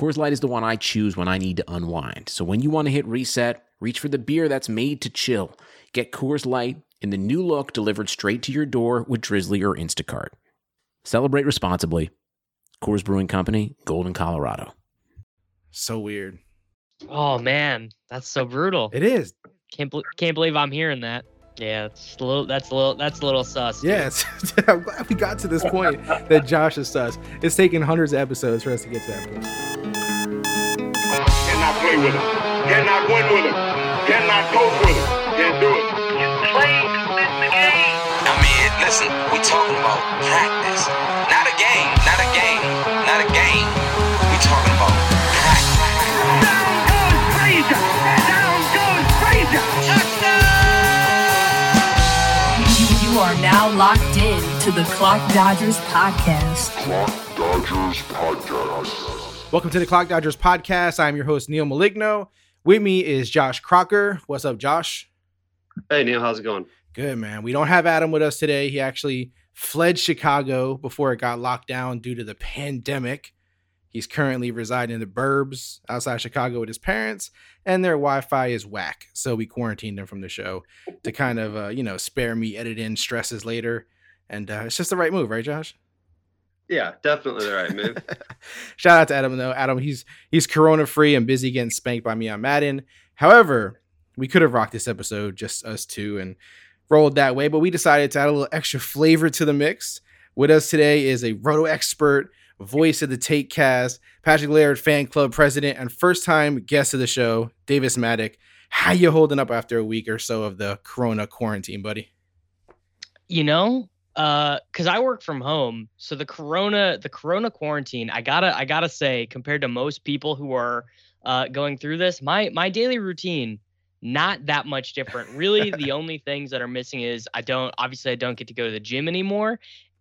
Coors Light is the one I choose when I need to unwind. So when you want to hit reset, reach for the beer that's made to chill. Get Coors Light in the new look delivered straight to your door with Drizzly or Instacart. Celebrate responsibly. Coors Brewing Company, Golden, Colorado. So weird. Oh man, that's so brutal. It is. Can't bel can't believe I'm hearing that. Yeah, it's a little. That's a little. That's a little sus. dude. Yes. I'm glad we got to this point that Josh is sus. It's taken hundreds of episodes for us to get to that point. Cannot play with him. Cannot win with him. Cannot cope with him. Can't do it. I mean, listen, we talking about practice. Not a game, not a game, not a game. We talking about practice. You are now locked in to the Clock Dodgers podcast. Clock Dodgers Podcast. Welcome to the Clock Dodgers podcast. I'm your host, Neil Maligno. With me is Josh Crocker. What's up, Josh? Hey Neil, how's it going? Good, man. We don't have Adam with us today. He actually fled Chicago before it got locked down due to the pandemic. He's currently residing in the burbs outside Chicago with his parents, and their Wi Fi is whack. So we quarantined him from the show to kind of, uh, you know, spare me edit in stresses later. And uh, it's just the right move, right, Josh? Yeah, definitely the right move. Shout out to Adam though. Adam, he's he's corona free and busy getting spanked by me on Madden. However, we could have rocked this episode just us two and rolled that way, but we decided to add a little extra flavor to the mix. With us today is a roto expert, voice of the Take Cast, Patrick Laird fan club president, and first time guest of the show, Davis Mattek. How you holding up after a week or so of the corona quarantine, buddy? You know, uh, because I work from home, so the corona, the corona quarantine, I gotta, I gotta say, compared to most people who are uh going through this, my my daily routine not that much different. Really, the only things that are missing is I don't obviously I don't get to go to the gym anymore.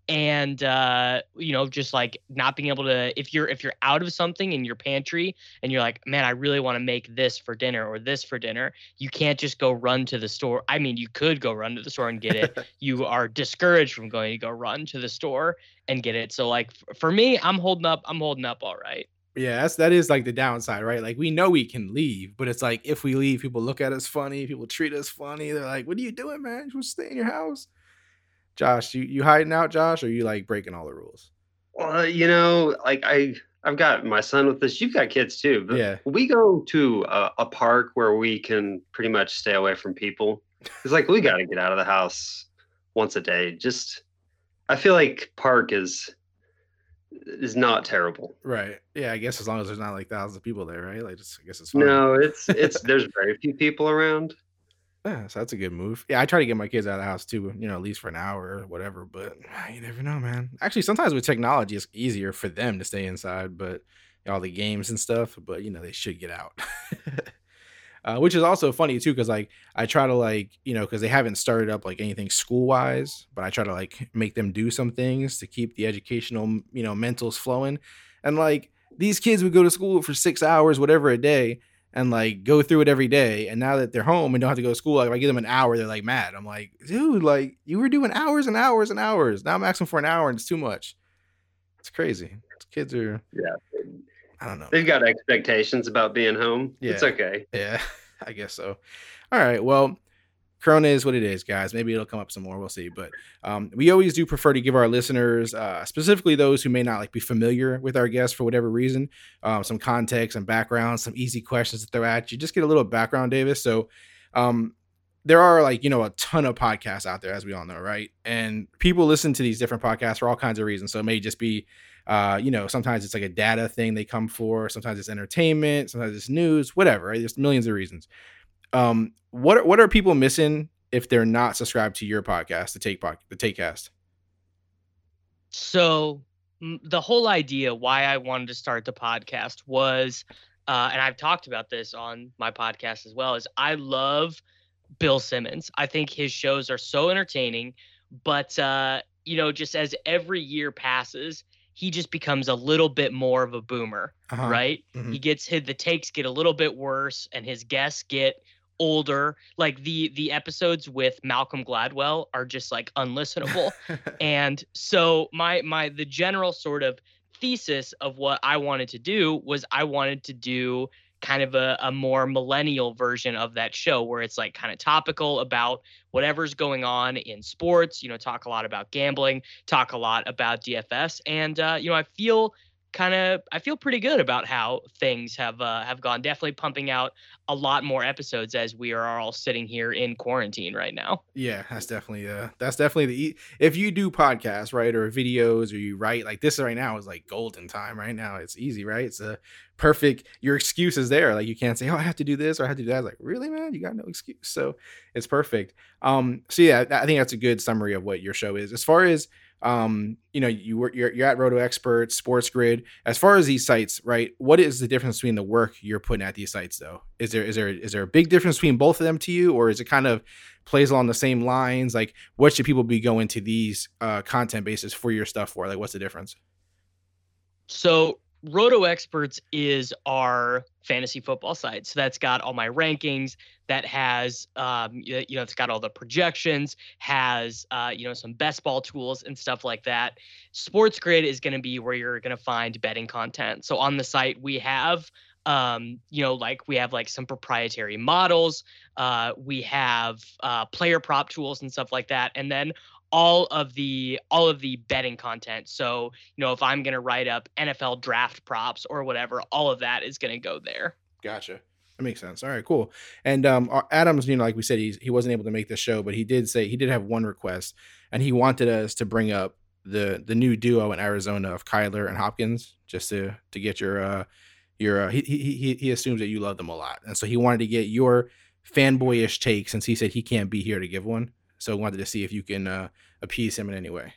And uh, you know, just like not being able to if you're if you're out of something in your pantry and you're like, man, I really want to make this for dinner or this for dinner, you can't just go run to the store. I mean, you could go run to the store and get it. you are discouraged from going to go run to the store and get it. So like for me, I'm holding up, I'm holding up all right. Yeah, that's that is like the downside, right? Like we know we can leave, but it's like if we leave, people look at us funny, people treat us funny. They're like, "What are you doing, man? You stay in your house?" Josh, you you hiding out, Josh, or you like breaking all the rules? well, you know, like I I've got my son with this. You've got kids too. But Yeah. We go to a, a park where we can pretty much stay away from people. It's like we got to get out of the house once a day. Just I feel like park is is not terrible. Right. Yeah, I guess as long as there's not like thousands of people there, right? Like, just, I guess it's fine. No, it's it's there's very few people around. Yeah, so that's a good move. Yeah, I try to get my kids out of the house too, you know, at least for an hour or whatever. But ah, you never know, man. Actually, sometimes with technology, it's easier for them to stay inside, but all the games and stuff. But you know, they should get out. uh, which is also funny too, because like I try to like you know, because they haven't started up like anything school wise, but I try to like make them do some things to keep the educational you know mentals flowing, and like these kids would go to school for six hours, whatever a day and like go through it every day. And now that they're home and don't have to go to school, like if I give them an hour, they're like mad. I'm like, dude, like you were doing hours and hours and hours. Now I'm asking for an hour and it's too much. It's crazy. Kids are, Yeah. I don't know. They've got expectations about being home. Yeah. It's okay. Yeah, I guess so. All right. Well, Corona is what it is, guys. Maybe it'll come up some more. We'll see. But um, we always do prefer to give our listeners, uh, specifically those who may not like be familiar with our guests for whatever reason, um, some context and background, some easy questions to throw at you. Just get a little background, Davis. So, um, there are like you know a ton of podcasts out there, as we all know, right? And people listen to these different podcasts for all kinds of reasons. So it may just be uh, you know, sometimes it's like a data thing they come for. Sometimes it's entertainment. Sometimes it's news. Whatever. Right? There's millions of reasons. Um, what are, what are people missing if they're not subscribed to your podcast, the Take Pod, the Takecast? So the whole idea why I wanted to start the podcast was uh, and I've talked about this on my podcast as well, is I love Bill Simmons. I think his shows are so entertaining, but uh, you know, just as every year passes, he just becomes a little bit more of a boomer, Uh-huh. right? Mhm. He gets hit the takes get a little bit worse and his guests get older. Like the the episodes with Malcolm Gladwell are just like unlistenable. and so my my the general sort of thesis of what I wanted to do was I wanted to do kind of a, a more millennial version of that show where it's like kind of topical about whatever's going on in sports you know talk a lot about gambling talk a lot about dfs and uh, you know i feel kind of i feel pretty good about how things have uh, have gone definitely pumping out a lot more episodes as we are all sitting here in quarantine right now Yeah, that's definitely uh that's definitely the if you do podcasts, right, or videos or you write like this right now is like golden time right now. It's easy, right? It's a perfect your excuse is there. Like you can't say, "Oh, I have to do this or I have to do that." It's like, "Really, man? You got no excuse." So, it's perfect. Um so yeah, I think that's a good summary of what your show is. As far as um you know you work you're, you're at roto expert sports grid. As far as these sites right what is the difference between the work you're putting at these sites though? Is there is there is there a big difference between both of them to you or is it kind of plays along the same lines? Like what should people be going to these uh content bases for your stuff for? Like what's the difference? So Roto Experts is our fantasy football site. So that's got all my rankings. That has, um, you know, it's got all the projections. Has, uh, you know, some best ball tools and stuff like that. Sports Grid is going to be where you're going to find betting content. So on the site we have, um, you know, like we have like some proprietary models. Uh, we have uh, player prop tools and stuff like that, and then all of the all of the betting content. So you know, if I'm going to write up NFL draft props or whatever, all of that is going to go there. Gotcha. That makes sense. All right, cool. And um, Adams, you know, like we said, he's, he wasn't able to make the show, but he did say he did have one request, and he wanted us to bring up the the new duo in Arizona of Kyler and Hopkins, just to to get your uh your uh, he he he assumes that you love them a lot, and so he wanted to get your fanboyish take since he said he can't be here to give one. So wanted to see if you can uh, appease him in any way.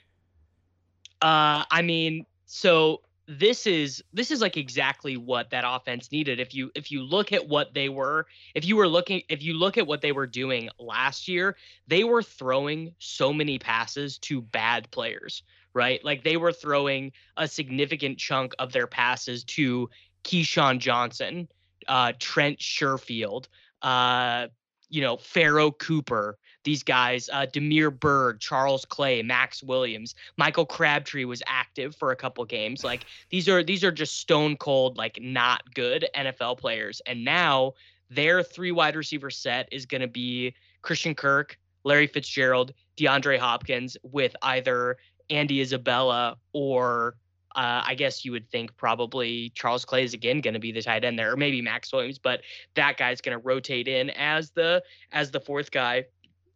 Uh, I mean, so this is this is like exactly what that offense needed. If you if you look at what they were, if you were looking, if you look at what they were doing last year, they were throwing so many passes to bad players, right? Like they were throwing a significant chunk of their passes to KeeSean Johnson, uh, Trent Sherfield, uh, you know, Pharoh Cooper, these guys, uh, Damiere Byrd, Charles Clay, Maxx Williams, Michael Crabtree was active for a couple games. Like these are these are just stone cold, like not good NFL players. And now their three wide receiver set is going to be Christian Kirk, Larry Fitzgerald, DeAndre Hopkins, with either Andy Isabella or uh, I guess you would think probably Charles Clay is again going to be the tight end there, or maybe Maxx Williams, but that guy's going to rotate in as the as the fourth guy,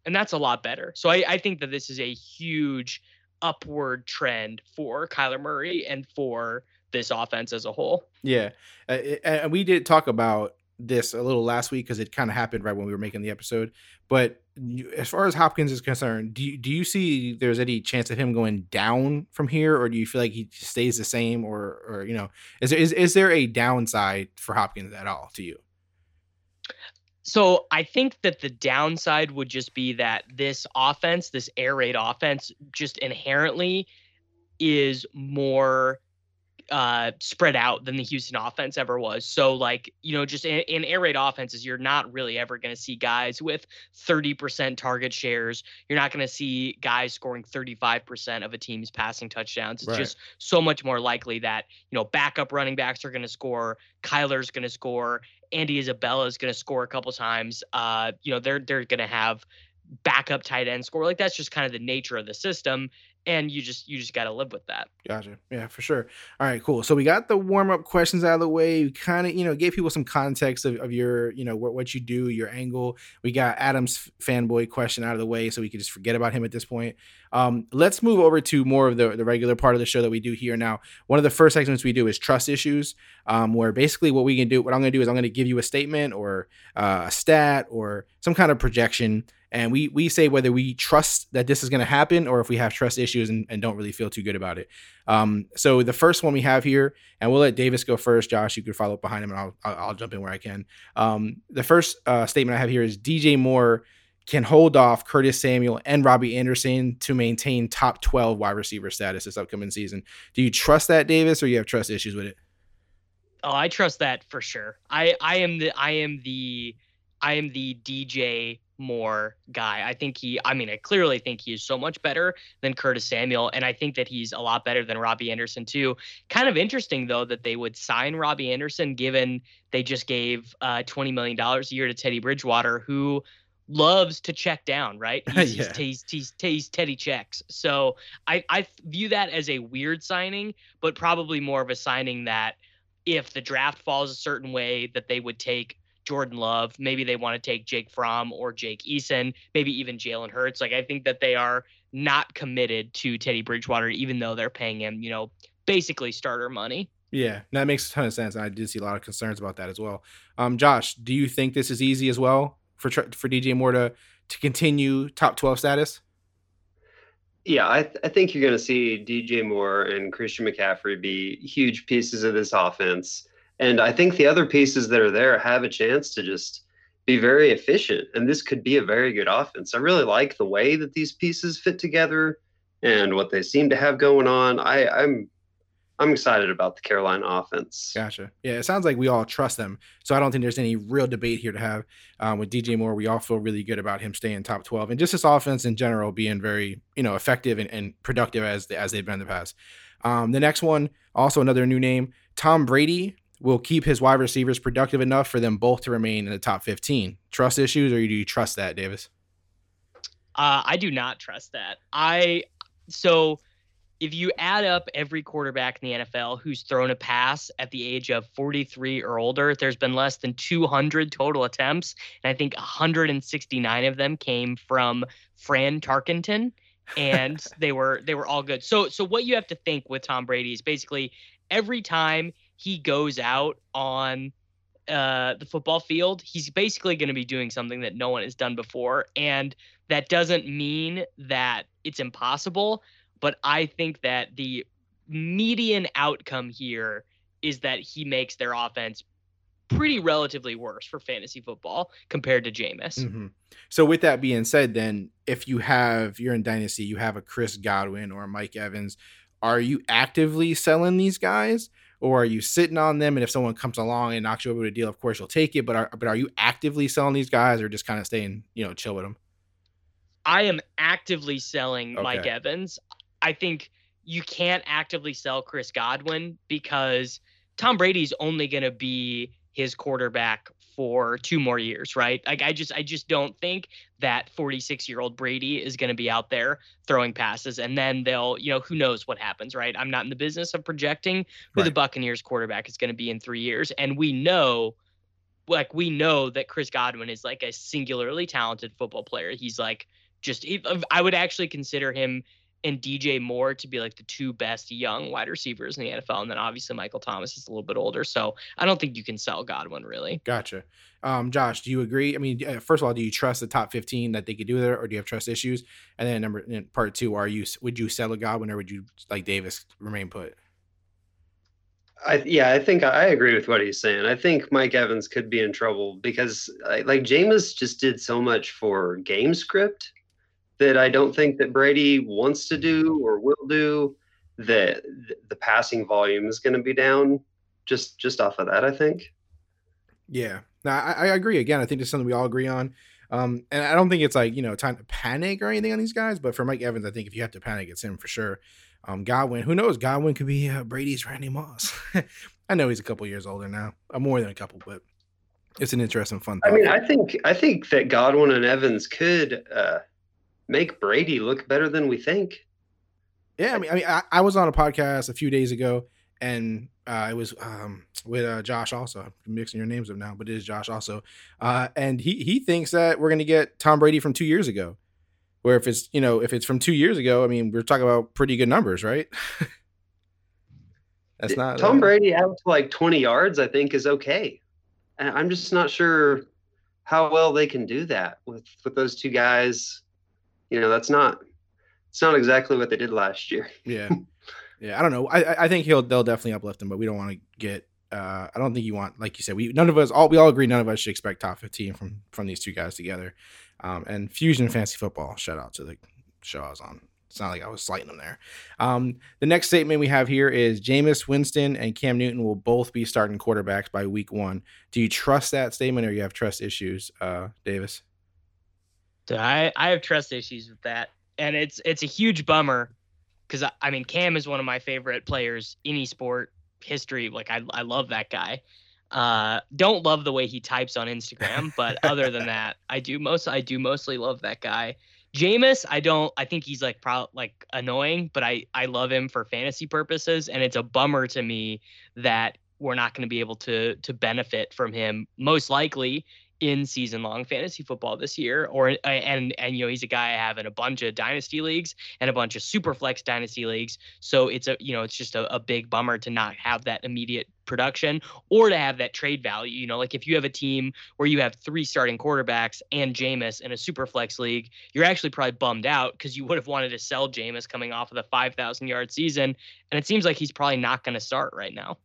and that's a lot better. So I, I think that this is a huge upward trend for Kyler Murray and for this offense as a whole. Yeah, uh, and we did talk about this a little last week because it kind of happened right when we were making the episode. But you, as far as Hopkins is concerned, do you, do you see there's any chance of him going down from here, or do you feel like he stays the same, or or you know, is there is, is there a downside for Hopkins at all to you? So I think that the downside would just be that this offense, this air raid offense, just inherently is more uh spread out than the Houston offense ever was. So like, you know, just in, in air raid offenses, you're not really ever going to see guys with 30% target shares. You're not going to see guys scoring 35% of a team's passing touchdowns. It's Right. just so much more likely that, you know, backup running backs are going to score, Kyler's going to score, Andy Isabella is going to score a couple times. Uh, you know, they're they're going to have backup tight end score. Like that's just kind of the nature of the system, and you just you just got to live with that. Gotcha. Yeah, for sure. All right, cool. So we got the warm up questions out of the way. We kind of, you know, gave people some context of, of your, you know, what, what you do, your angle. We got Adam's fanboy question out of the way so we could just forget about him at this point. Um, let's move over to more of the, the regular part of the show that we do here now. One of the first segments we do is trust issues, um, where basically what we can do, what I'm going to do is I'm going to give you a statement or uh, a stat or some kind of projection and we we say whether we trust that this is going to happen or if we have trust issues and, and don't really feel too good about it. Um, so the first one we have here, and we'll let Davis go first. Josh, you can follow up behind him, and I'll I'll, jump in where I can. Um, the first uh, statement I have here is DJ Moore can hold off Curtis Samuel and Robbie Anderson to maintain top 12 wide receiver status this upcoming season. Do you trust that, Davis, or you have trust issues with it? Oh, I trust that for sure. I I am the I am the I am the DJ Moore guy. I think he I mean I clearly think he is so much better than Curtis Samuel and I think that he's a lot better than Robbie Anderson too. Kind of interesting though that they would sign Robbie Anderson given they just gave uh 20 million dollars a year to Teddy Bridgewater who loves to check down, right? He's, Yeah. he's, he's, he's, he's Teddy checks. So I, I view that as a weird signing, but probably more of a signing that if the draft falls a certain way, that they would take Jordan Love. Maybe they want to take Jake Fromm or Jake Eason, maybe even Jalen Hurts. Like I think that they are not committed to Teddy Bridgewater, even though they're paying him, you know, basically starter money. Yeah, that makes a ton of sense. I did see a lot of concerns about that as well. Um, Josh, do you think this is easy as well for tr- for DJ Moore to to continue top 12 status? Yeah, I, th- I think you're going to see DJ Moore and Christian McCaffrey be huge pieces of this offense. And I think the other pieces that are there have a chance to just be very efficient. And this could be a very good offense. I really like the way that these pieces fit together and what they seem to have going on. I, I'm I'm excited about the Carolina offense. Gotcha. Yeah, it sounds like we all trust them. So I don't think there's any real debate here to have um, with DJ Moore. We all feel really good about him staying top 12 and just his offense in general being very, you know, effective and, and productive as as they've been in the past. Um, the next one, also another new name, Tom Brady will keep his wide receivers productive enough for them both to remain in the top 15. Trust issues, or do you trust that, Davis? Uh, I do not trust that. I so if you add up every quarterback in the NFL who's thrown a pass at the age of 43 or older, there's been less than 200 total attempts, and I think 169 of them came from Fran Tarkenton, and they were they were all good. So so what you have to think with Tom Brady is basically every time he goes out on uh, the football field, he's basically going to be doing something that no one has done before, and that doesn't mean that it's impossible but I think that the median outcome here is that he makes their offense pretty relatively worse for fantasy football compared to Jameis. Mhm. So with that being said, then if you have you're in dynasty, you have a Chris Godwin or a Mike Evans, are you actively selling these guys, or are you sitting on them? And if someone comes along and knocks you over with a deal, of course you'll take it. But are but are you actively selling these guys, or just kind of staying you know chill with them? I am actively selling Mike Evans. I think you can't actively sell Chris Godwin because Tom Brady's only going to be his quarterback for two more years, right? Like I just I just don't think that 46-year-old Brady is going to be out there throwing passes and then they'll, you know, who knows what happens, right? I'm not in the business of projecting who the Buccaneers quarterback is going to be in 3 years and we know like we know that Chris Godwin is like a singularly talented football player. He's like just I would actually consider him and DJ Moore to be like the two best young wide receivers in the NFL. And then obviously Michael Thomas is a little bit older. So I don't think you can sell Godwin really. Gotcha. Um, Josh, do you agree? I mean, uh, first of all, do you trust the top 15 that they could do there, or do you have trust issues? And then number and part two, are you would you sell a Godwin, or would you like Davis remain put? I, yeah, I think I agree with what he's saying. I think Mike Evans could be in trouble because, I- like, Jameis just did so much for game script that I don't think that Brady wants to do or will do. That the passing volume is going to be down just just off of that. I think. Yeah, no, I, I agree. Again, I think it's something we all agree on. Um, and I don't think it's like you know time to panic or anything on these guys. But for Mike Evans, I think if you have to panic, it's him for sure. Um, Godwin, who knows? Godwin could be uh, Brady's Randy Moss. I know he's a couple years older now, uh, more than a couple, but it's an interesting, fun. I mean, I think I think that Godwin and Evans could uh, make Brady look better than we think. Yeah, I mean, I mean, I, I was on a podcast a few days ago, and uh, it was um, with uh, Josh. Also, I'm mixing your names up now, but it is Josh also, uh, and he he thinks that we're going to get Tom Brady from two years ago. Where if it's you know if it's from two years ago, I mean, we're talking about pretty good numbers, right? That's not Tom uh, Brady out to like 20 yards, I think, is okay. I'm just not sure. how well they can do that with with those two guys. You know, that's not it's not exactly what they did last year. Yeah, yeah. I don't know. I I- think he'll they'll definitely uplift him, but we don't want to get. Uh, I don't think you want, like you said, we none of us all we all agree none of us should expect top fifteen from from these two guys together. Um, and Fusion Fantasy Football, shout out to the show I was on. It's not like I was slighting them there. Um, the next statement we have here is Jameis Winston and Cam Newton will both be starting quarterbacks by week one. Do you trust that statement or you have trust issues, uh, Davis? So I, I have trust issues with that, and it's it's a huge bummer because I, I mean Cam is one of my favorite players in sport history. Like I I love that guy. Uh, don't love the way he types on Instagram, but other than that, I do most I do mostly love that guy. Jameis, I don't. I think he's like pro like annoying, but I I love him for fantasy purposes, and it's a bummer to me that we're not going to be able to to benefit from him most likely in season long fantasy football this year or uh, and and you know he's a guy I have in a bunch of dynasty leagues and a bunch of super flex dynasty leagues. So it's a you know it's just a, a big bummer to not have that immediate production or to have that trade value you know like if you have a team where you have three starting quarterbacks and Jameis in a super flex league you're actually probably bummed out because you would have wanted to sell Jameis coming off of the 5000 yard season and it seems like he's probably not going to start right now.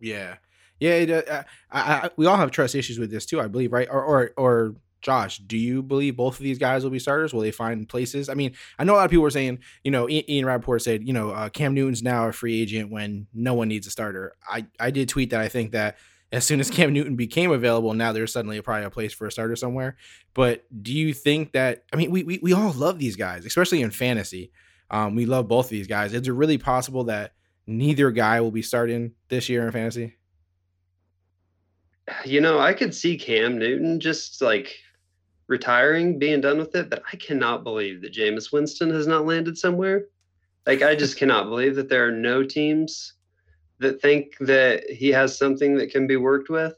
Yeah, yeah. It, uh, I, I, we all have trust issues with this too, I believe, right? Or, or, or Josh, do you believe both of these guys will be starters? Will they find places? I mean, I know a lot of people were saying, you know, Ian Rapoport said, you know, uh, Cam Newton's now a free agent when no one needs a starter. I, I did tweet that I think that as soon as Cam Newton became available, now there's suddenly probably a place for a starter somewhere. But do you think that? I mean, we we, we all love these guys, especially in fantasy. Um, we love both of these guys. Is it really possible that neither guy will be starting this year in fantasy? You know, I could see Cam Newton just like retiring, being done with it, but I cannot believe that Jameis Winston has not landed somewhere. Like, I just cannot believe that there are no teams that think that he has something that can be worked with.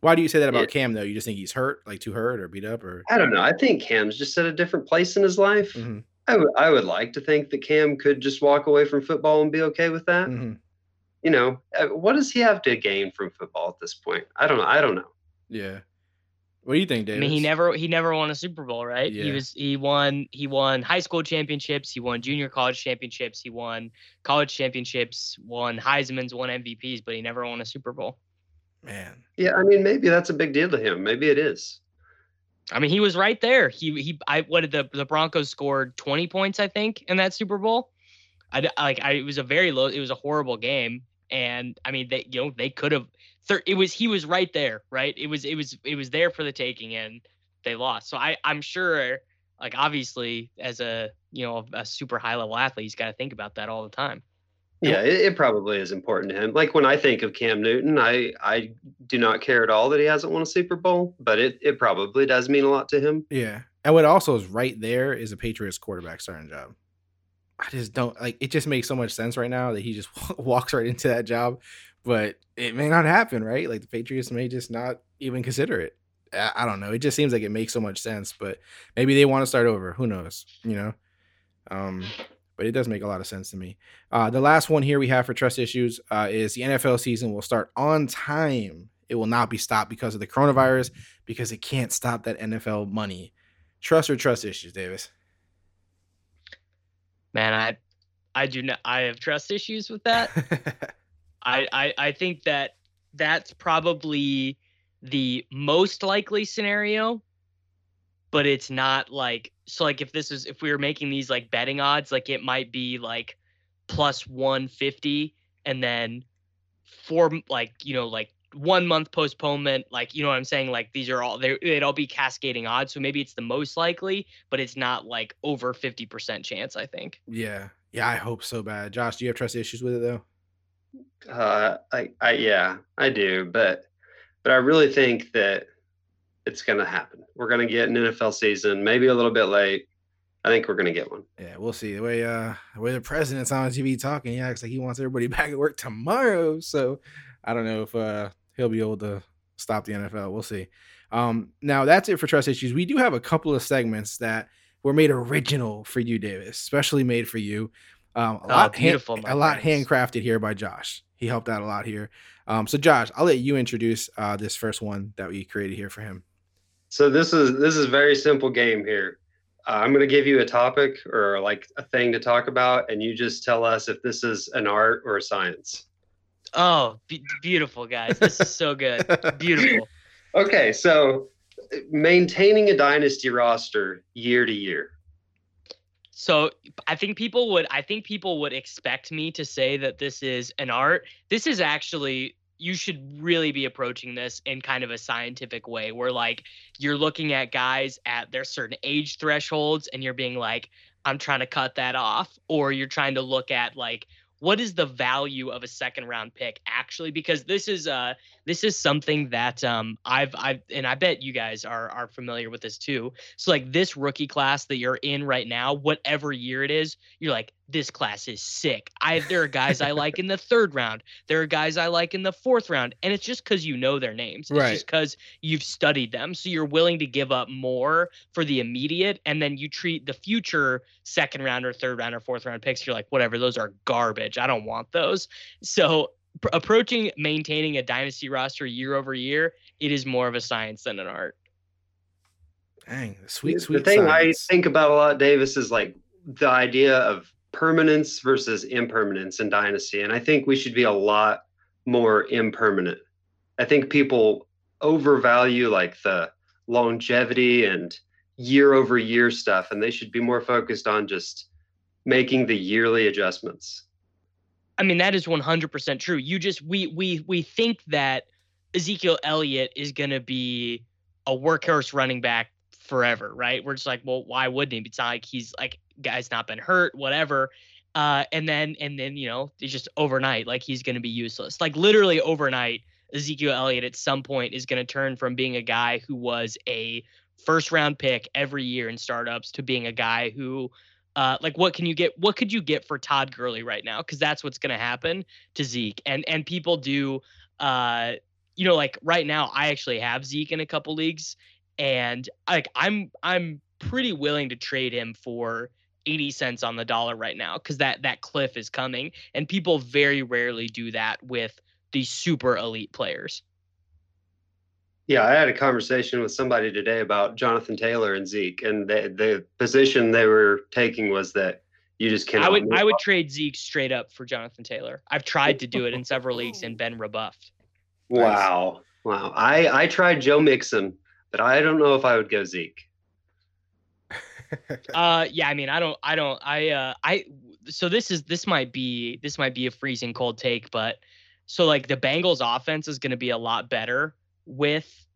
Why do you say that about Yeah. Cam though? You just think he's hurt, like too hurt or beat up, or I don't know. I think Cam's just at a different place in his life. Mhm. I would I would like to think that Cam could just walk away from football and be okay with that. Mhm. You know, uh, what does he have to gain from football at this point? I don't know. I don't know. yeah. What do you think, David? I mean, he never he never won a Super Bowl, right? He was he won he won high school championships, he won junior college championships, he won college championships, won Heisman's, won MVPs, but he never won a Super Bowl. man. Yeah, I mean, maybe that's a big deal to him. Maybe it is. I mean, he was right there. He he I what did the the Broncos scored 20 points I think in that Super Bowl. I d- like I it was a very low it was a horrible game and I mean they you know they could have thir- it was he was right there, right? It was it was it was there for the taking and they lost. So I I'm sure like obviously as a you know a super high level athlete he's got to think about that all the time. Yeah, it, it probably is important to him. Like when I think of Cam Newton, I I do not care at all that he hasn't won a Super Bowl, but it it probably does mean a lot to him. Yeah. And what also is right there is a Patriots quarterback starting job. I just don't like it just makes so much sense right now that he just walks right into that job, but it may not happen, right? Like the Patriots may just not even consider it. I, don't know. It just seems like it makes so much sense, but maybe they want to start over. Who knows? You know? Um, but it does make a lot of sense to me. Uh, the last one here we have for trust issues uh, is the NFL season will start on time. It will not be stopped because of the coronavirus because it can't stop that NFL money. Trust or trust issues, Davis? Man, I I do not I have trust issues with that. I, I I think that that's probably the most likely scenario, but it's not like so like if this is if we were making these like betting odds, like it might be like plus 150 and then four like you know like one month postponement like you know what i'm saying like these are all they they'd all be cascading odds so maybe it's the most likely but it's not like over 50% chance i think yeah, yeah, I hope so bad. Josh, do you have trust issues with it though? Uh, I, I yeah, I do, but but I really think that it's going to happen. We're going to get an NFL season, maybe a little bit late. I think we're going to get one. Yeah, we'll see. The way uh the way the president's on TV talking, yeah, looks like he wants everybody back at work tomorrow. So I don't know if uh he'll be able to stop the NFL. We'll see. Um now that's it for trust issues. We do have a couple of segments that were made original for you, Davis, especially made for you. Um a Oh, lot beautiful, my a lot handcrafted here by Josh. He helped out a lot here. Um so Josh, I'll let you introduce uh this first one that we created here for him. So this is this is a very simple game here. Uh, I'm going to give you a topic or like a thing to talk about, and you just tell us if this is an art or a science. Oh, be- beautiful guys. This is so good. Beautiful. Okay, so maintaining a dynasty roster year to year. So I think people would I think people would expect me to say that this is an art. This is actually you should really be approaching this in kind of a scientific way where like you're looking at guys at their certain age thresholds and you're being like I'm trying to cut that off or you're trying to look at like what is the value of a second round pick actually because this is uh this is something that um I've I've and I bet you guys are are familiar with this too. So like this rookie class that you're in right now, whatever year it is, you're like this class is sick. I there are guys I like in the third round. There are guys I like in the fourth round, and it's just because you know their names. It's Right. just because you've studied them, so you're willing to give up more for the immediate, and then you treat the future second round or third round or fourth round picks. You're like, whatever, those are garbage. I don't want those. So pr- approaching maintaining a dynasty roster year over year, it is more of a science than an art. Dang, sweet, sweet. the thing science. I think about a lot, Davis, is like the idea of permanence versus impermanence in dynasty, and I think we should be a lot more impermanent. I think people overvalue like the longevity and year over year stuff, and they should be more focused on just making the yearly adjustments. I mean, that is 100% true. You just we we we think that Ezekiel Elliott is going to be a workhorse running back forever, right? We're just like, well, why wouldn't he? It's not like he's like guy's not been hurt, whatever. Uh, and then and then you know, it's just overnight, like he's going to be useless. Like literally overnight, Ezekiel Elliott at some point is going to turn from being a guy who was a first round pick every year in startups to being a guy who uh, like what can you get what could you get for Todd Gurley right now because that's what's going to happen to Zeke and and people do uh you know like right now I actually have Zeke in a couple leagues and like I'm I'm pretty willing to trade him for 80 cents on the dollar right now cuz that that cliff is coming and people very rarely do that with these super elite players. Yeah, I had a conversation with somebody today about Jonathan Taylor and Zeke, and the the position they were taking was that you just cannot. I would I would up. trade Zeke straight up for Jonathan Taylor. I've tried to do it in several leagues and been rebuffed. Wow, wow. I I tried Joe Mixon, but I don't know if I would go Zeke. Uh yeah, I mean, I don't I don't I uh I so this is this might be this might be a freezing cold take, but so like the Bengals offense is going to be a lot better with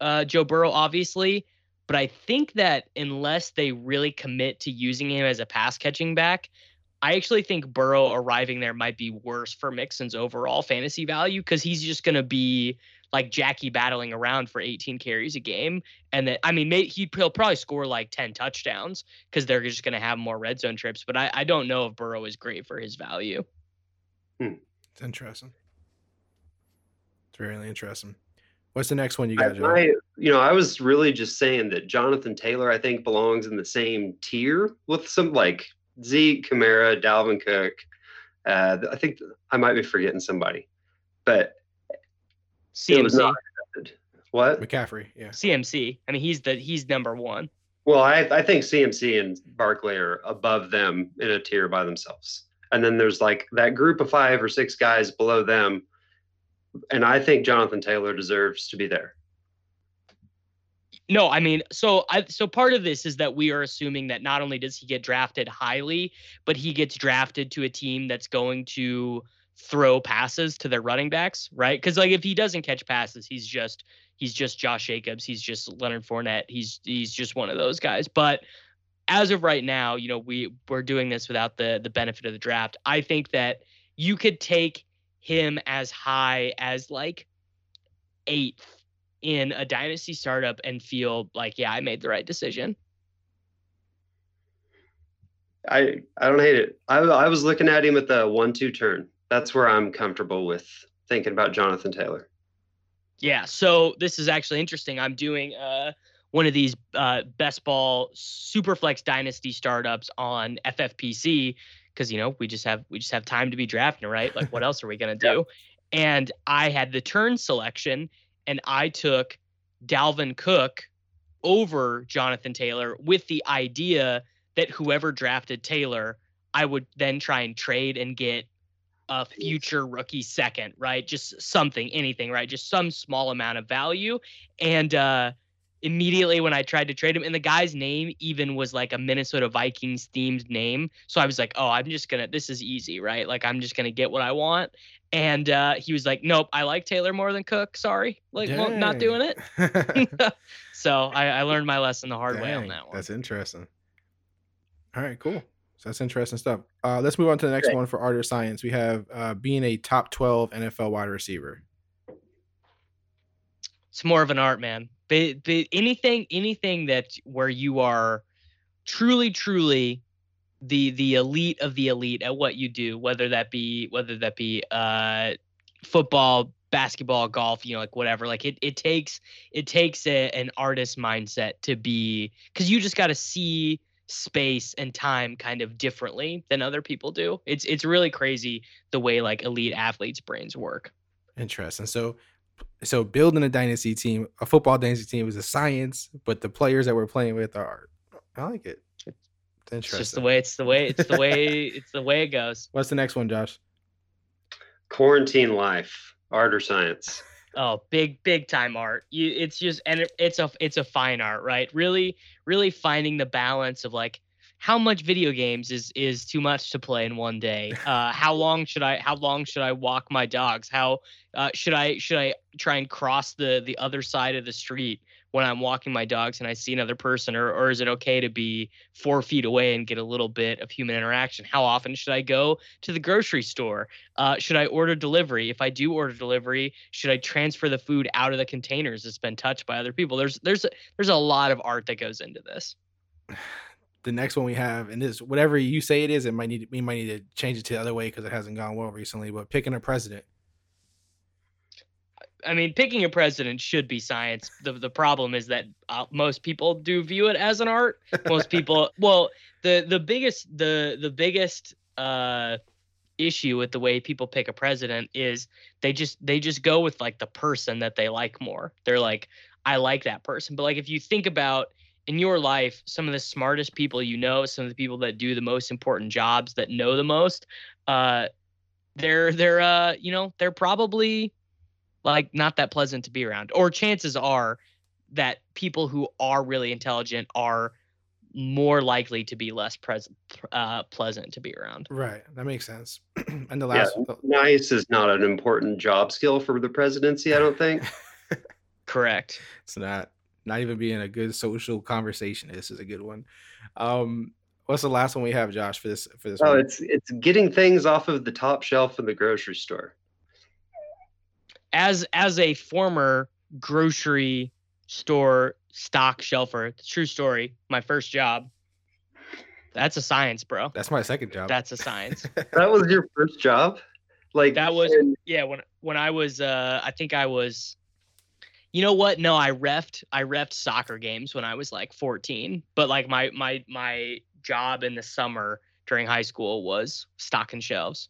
uh Joe Burrow obviously, but I think that unless they really commit to using him as a pass catching back, I actually think Burrow arriving there might be worse for Mixon's overall fantasy value cuz he's just going to be like Jackie battling around for 18 carries a game and then I mean may, he'd he'll probably score like 10 touchdowns because they're just going to have more red zone trips. But I, I don't know if Burrow is great for his value. It's interesting. It's really interesting. What's the next one you got, Joe? I- you know, I was really just saying that Jonathan Taylor, I think, belongs in the same tier with some like Zeke, Kamara, Dalvin Cook. Uh, I think I might be forgetting somebody, but It was CMC, what? McCaffrey. Yeah. CMC. I mean, he's the he's number one. Well, I, I think CMC and Barkley are above them in a tier by themselves. And then there's like that group of five or six guys below them. And I think Jonathan Taylor deserves to be there. No, I mean, so I so part of this is that we are assuming that not only does he get drafted highly, but he gets drafted to a team that's going to throw passes to their running backs, right? Because like if he doesn't catch passes, he's just he's just Josh Jacobs, he's just Leonard Fournette, he's he's just one of those guys. But as of right now, you know, we we're doing this without the the benefit of the draft. I think that you could take him as high as like eighth in a dynasty startup and feel like, yeah, I made the right decision. I, I don't hate it. I, I was looking at him at the one two turn. That's where I'm comfortable with thinking about Jonathan Taylor. Yeah. So this is actually interesting. I'm doing uh one of these uh best ball superflex dynasty startups on FFPC because you know we just have we just have time to be drafting, right? Like what else are we gonna do? And I had the turn selection and I took Dalvin Cook over Jonathan Taylor with the idea that whoever drafted Taylor, I would then try and trade and get a future rookie second, right? Just something, anything, right? Just some small amount of value. And uh immediately when I tried to trade him, and the guy's name even was like a Minnesota Vikings themed name. So I was like, oh, I'm just gonna this is easy, right? Like I'm just gonna get what I want. And uh he was like, Nope, I like Taylor more than Cook. Sorry. Like well, not doing it. it. so I, I learned my lesson the hard way on that one. That's interesting. All right, cool. So that's interesting stuff. Uh, let's move on to the next Okay. one for art or science. We have uh, being a top 12 NFL wide receiver. it's more of an art man but, but anything anything that where you are truly truly the the elite of the elite at what you do whether that be whether that be uh football basketball golf you know like whatever like it, it takes it takes a, an artist mindset to be because you just got to see space and time kind of differently than other people do it's it's really crazy the way like elite athletes brains work Interesting. So, so building a dynasty team, a football dynasty team, is a science, but the players that we're playing with are art. I like it. It's it's interesting. just the way it's the way it's the way it's the way it goes What's the next one, Josh? Quarantine life, art or science. Oh, big big time art. You it's just and it, it's a it's a fine art, right? Really really finding the balance of like how much video games is is too much to play in one day? Uh how long should I how long should I walk my dogs? How uh should I should I try and cross the the other side of the street when I'm walking my dogs and I see another person or or is it okay to be 4 feet away and get a little bit of human interaction? How often should I go to the grocery store? Uh, should I order delivery? If I do order delivery, should I transfer the food out of the containers that's been touched by other people? There's there's there's a lot of art that goes into this. The next one we have, and this whatever you say it is, it might need we might need to change it to the other way because it hasn't gone well recently. But picking a president, I mean, picking a president should be science. The the problem is that uh, most people do view it as an art. Most people, well, the the biggest the the biggest uh issue with the way people pick a president is they just they just go with like the person that they like more. They're like, I like that person. But like if you think about in your life, some of the smartest people you know, some of the people that do the most important jobs that know the most, uh, they're they're uh you know they're probably like not that pleasant to be around. Or chances are that people who are really intelligent are more likely to be less present uh, pleasant to be around. right? That makes sense. and the Yeah, last, the- nice is not an important job skill for the presidency, I don't think. Correct. it's not not even being a good social conversation. This is a good one. Um, what's the last one we have, Josh, for this for this Oh, one? it's it's getting things off of the top shelf in the grocery store. As as a former grocery store stock shelfer, true story, my first job. That's a science, bro. That's my second job. That's a science. That was your first job? Like That was and- yeah, when when I was uh I think I was you know what? No, I refed I refed soccer games when I was like 14. But like my my my job in the summer during high school was stocking shelves.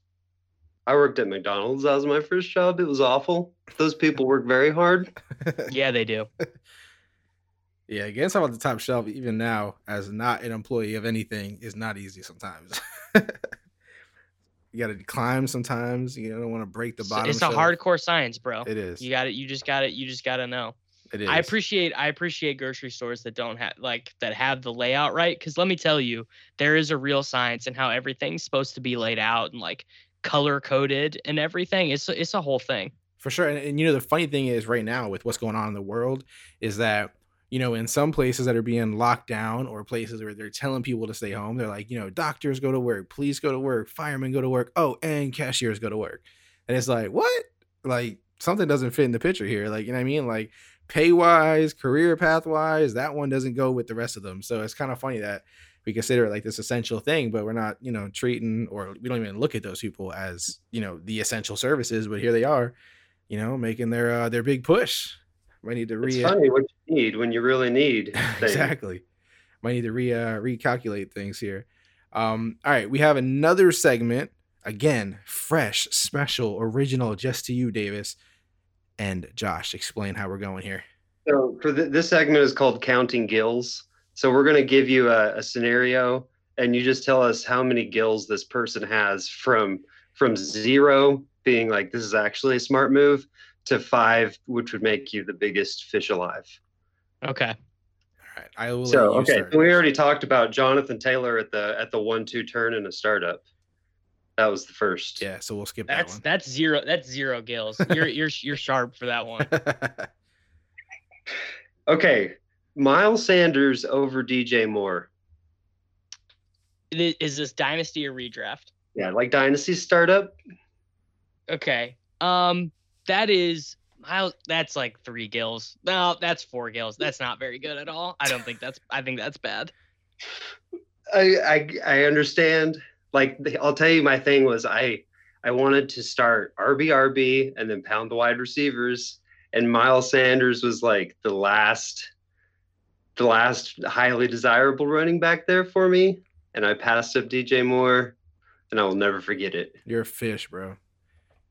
I worked at McDonald's. That was my first job. It was awful. Those people work very hard. Yeah, they do. yeah, getting something off the top shelf, even now, as not an employee of anything, is not easy sometimes. you got to climb sometimes. You don't want to break the It's- bottom. it's a shelf. hardcore science, bro. It is. You got it. You just got it. You just got to know. It is. I appreciate I appreciate grocery stores that don't have like that have the layout right because let me tell you there is a real science in how everything's supposed to be laid out and like color coded and everything. It's it's a whole thing. For sure. And, and you know, the funny thing is right now with what's going on in the world is that, you know, in some places that are being locked down or places where they're telling people to stay home, they're like, you know, doctors go to work, police go to work, firemen go to work. Oh, and cashiers go to work. And it's like, what? Like something doesn't fit in the picture here. Like, you know what I mean? Like pay wise, career path wise, that one doesn't go with the rest of them. So it's kind of funny that we consider it like this essential thing, but we're not, you know, treating or we don't even look at those people as, you know, the essential services, but here they are you know, making their uh, their big push. Might need to re. It's funny what you need when you really need exactly. Might need to re uh, recalculate things here. Um, all right, we have another segment again, fresh, special, original, just to you, Davis and Josh. Explain how we're going here. So for th- this segment is called counting gills. So we're going to give you a, a scenario, and you just tell us how many gills this person has from from zero being like this is actually a smart move to five, which would make you the biggest fish alive. Okay. All right. I will. So okay, start. we already talked about Jonathan Taylor at the at the one two turn in a startup. That was the first. Yeah. So we'll skip that That's that that's zero. That's zero gills. You're you're you're sharp for that one. one. Okay, Miles Sanders over DJ Moore. Is this dynasty or redraft? Yeah, like Dynasty startup. Okay. Um, that is Miles. That's like three gills. No, that's four gills. That's not very good at all. I don't think that's. I think that's bad. I I, I understand. Like I'll tell you, my thing was I I wanted to start RB and then pound the wide receivers, and Miles Sanders was like the last the last highly desirable running back there for me, and I passed up DJ Moore, and I will never forget it. You're a fish, bro.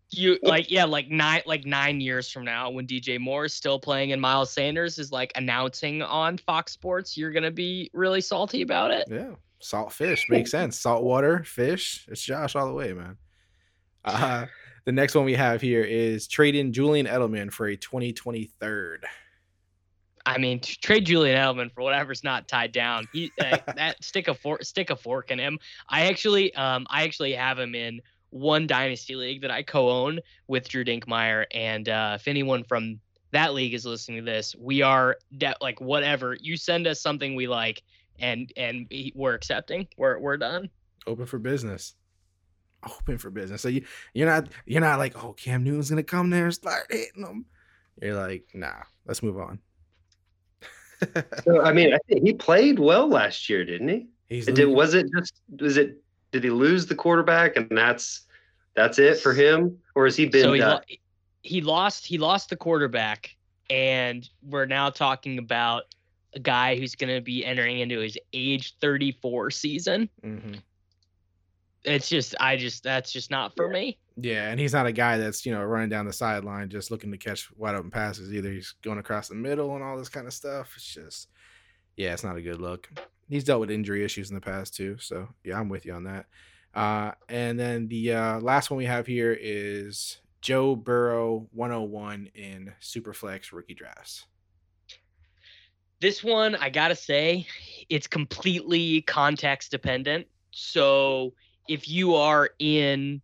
You like yeah, like nine like nine years from now, when DJ Moore is still playing and Miles Sanders is like announcing on Fox Sports, you're gonna be really salty about it. Yeah. Salt fish makes sense. Salt water, fish. It's Josh all the way, man. Uh, the next one we have here is trading Julian Edelman for a 2023rd. I mean, trade Julian Edelman for whatever's not tied down. He uh, that stick a fork stick a fork in him. I actually um I actually have him in one dynasty league that I co-own with Drew Dinkmeyer, and uh, if anyone from that league is listening to this, we are de- like whatever you send us something we like, and and we're accepting. We're we're done. Open for business. Open for business. So you you're not you're not like oh Cam Newton's gonna come there and start hitting them. You're like nah. Let's move on. So I mean, I think he played well last year, didn't he? He's Did, was it just was it did he lose the quarterback and that's that's it for him or has he been so he, lo- he lost he lost the quarterback, and we're now talking about a guy who's going to be entering into his age 34 season. Mhm. It's just I just that's just not for me. Yeah, and he's not a guy that's you know running down the sideline just looking to catch wide open passes either. He's going across the middle and all this kind of stuff. It's just, yeah, it's not a good look. He's dealt with injury issues in the past too, so yeah, I'm with you on that. Uh, and then the uh, last one we have here is Joe Burrow 101 in Superflex rookie drafts. This one, I gotta say, it's completely context dependent. So if you are in,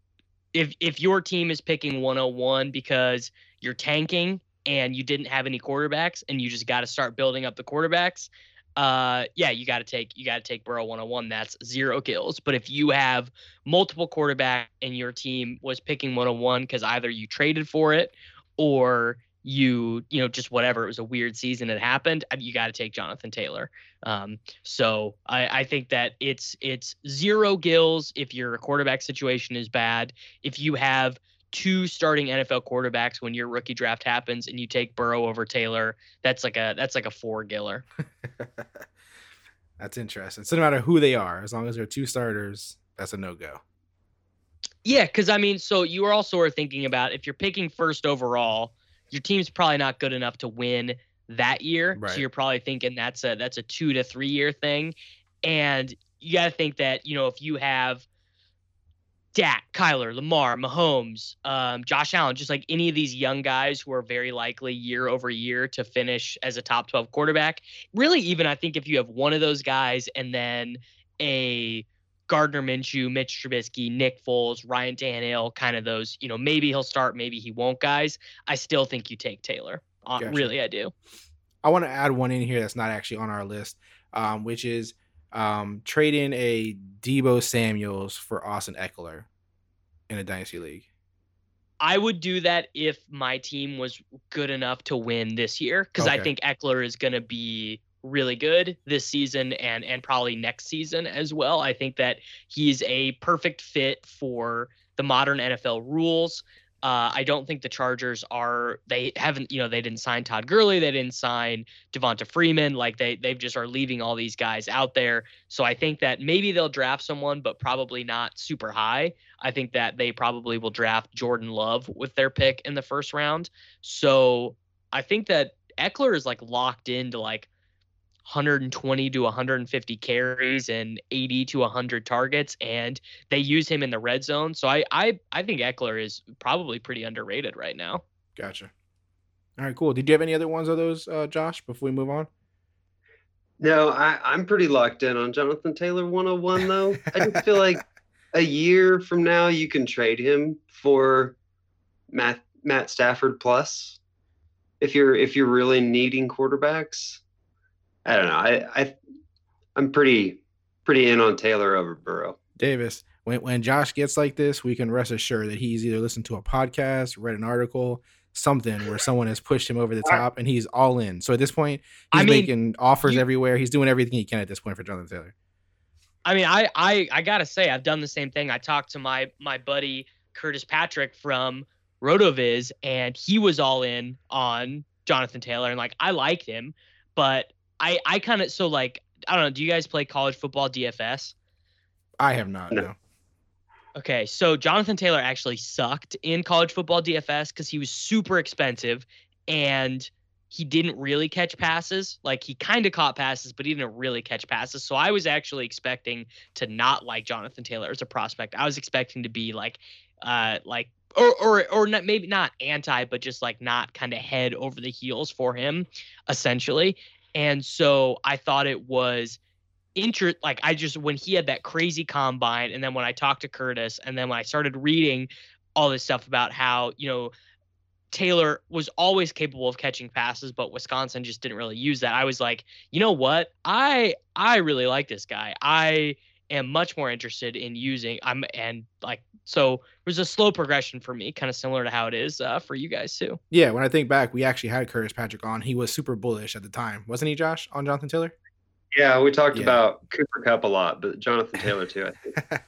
if if your team is picking 101 because you're tanking and you didn't have any quarterbacks and you just got to start building up the quarterbacks, uh, yeah, you got to take you got to take Burrow 101. That's zero gills. But if you have multiple quarterback and your team was picking 101 because either you traded for it or you you know just whatever it was a weird season that happened you got to take jonathan taylor um, so I, I think that it's it's zero gills if your quarterback situation is bad if you have two starting nfl quarterbacks when your rookie draft happens and you take burrow over taylor that's like a that's like a four giller that's interesting. So no matter who they are, as long as they're two starters, that's a no go. Yeah, because I mean, so you are also are thinking about if you're picking first overall, your team's probably not good enough to win that year. Right. So you're probably thinking that's a that's a two to three year thing, and you got to think that you know if you have Dak, Kyler, Lamar, Mahomes, um, Josh Allen, just like any of these young guys who are very likely year over year to finish as a top 12 quarterback. Really, even I think if you have one of those guys and then a Gardner Minshew, Mitch Trubisky, Nick Foles, Ryan Tannehill, kind of those, you know, maybe he'll start, maybe he won't, guys. I still think you take Taylor. Uh, Gotcha. Really, I do. I want to add one in here that's not actually on our list, um, which is um, trading a Deebo Samuels for Austin Ekeler in a dynasty league. I would do that if my team was good enough to win this year because I think Ekeler is going to be really good this season and and probably next season as well. I think that he's a perfect fit for the modern NFL rules. Uh, I don't think the Chargers are. They haven't, you know, they didn't sign Todd Gurley. They didn't sign Devonta Freeman. Like they, they've just are leaving all these guys out there. So I think that maybe they'll draft someone, but probably not super high. I think that they probably will draft Jordan Love with their pick in the first round. So I think that Ekeler is like locked into like 120 to 150 carries and 80 to 100 targets, and they use him in the red zone. So I I I think Ekeler is probably pretty underrated right now. Gotcha. All right, cool. Did you have any other ones of those, uh, Josh? Before we move on. No, I, I'm pretty locked in on Jonathan Taylor 101 though. I just feel like a year from now you can trade him for Matt Matt Stafford plus if you're if you're really needing quarterbacks. I don't know. I I I'm pretty pretty in on Taylor over Burrow. Davis, when when Josh gets like this, we can rest assured that he's either listened to a podcast, read an article, something where someone has pushed him over the top, and he's all in. So at this point, he's I mean, making offers you- everywhere. He's doing everything he can at this point for Jonathan Taylor. I mean, I I I gotta say, I've done the same thing. I talked to my my buddy Curtis Patrick from RotoViz, and he was all in on Jonathan Taylor, and like I liked him, but I I kind of so like I don't know. Do you guys play college football DFS? I have not. No. No. Okay, so Jonathan Taylor actually sucked in college football DFS because he was super expensive and he didn't really catch passes. Like he kind of caught passes, but he didn't really catch passes. So I was actually expecting to not like Jonathan Taylor as a prospect. I was expecting to be like, uh, like or or or not, maybe not anti, but just like not kind of head over the heels for him, essentially. And so I thought it was inter like I just when he had that crazy combine and then when I talked to Curtis and then when I started reading all this stuff about how, you know, Taylor was always capable of catching passes, but Wisconsin just didn't really use that. I was like, you know what? I I really like this guy. I am much more interested in using I'm and like so it was a slow progression for me, kind of similar to how it is uh, for you guys too. Yeah, when I think back, we actually had Curtis Patrick on. He was super bullish at the time, wasn't he, Josh, on Jonathan Taylor? Yeah, we talked Yeah. about Cooper Kupp a lot, but Jonathan Taylor too. I think.